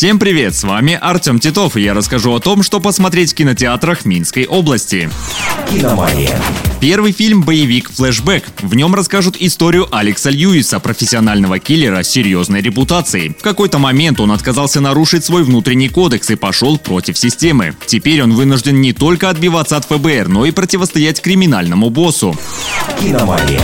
Всем привет, с вами Артем Титов, и я расскажу о том, что посмотреть в кинотеатрах Минской области. «Киномания». Первый фильм «Боевик Флэшбэк». В нем расскажут историю Алекса Льюиса, профессионального киллера с серьезной репутацией. В какой-то момент он отказался нарушить свой внутренний кодекс и пошел против системы. Теперь он вынужден не только отбиваться от ФБР, но и противостоять криминальному боссу. «Киномания».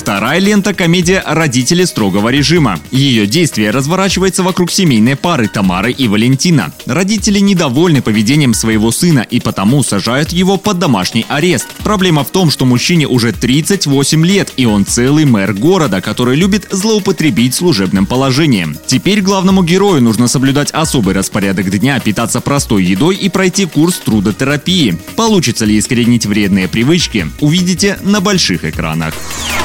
Вторая лента – комедия «Родители строгого режима». Ее действие разворачивается вокруг семейной пары Тамары и Валентина. Родители недовольны поведением своего сына и потому сажают его под домашний арест. Проблема в том, что мужчине уже 38 лет, и он целый мэр города, который любит злоупотребить служебным положением. Теперь главному герою нужно соблюдать особый распорядок дня, питаться простой едой и пройти курс трудотерапии. Получится ли искоренить вредные привычки, увидите на больших экранах.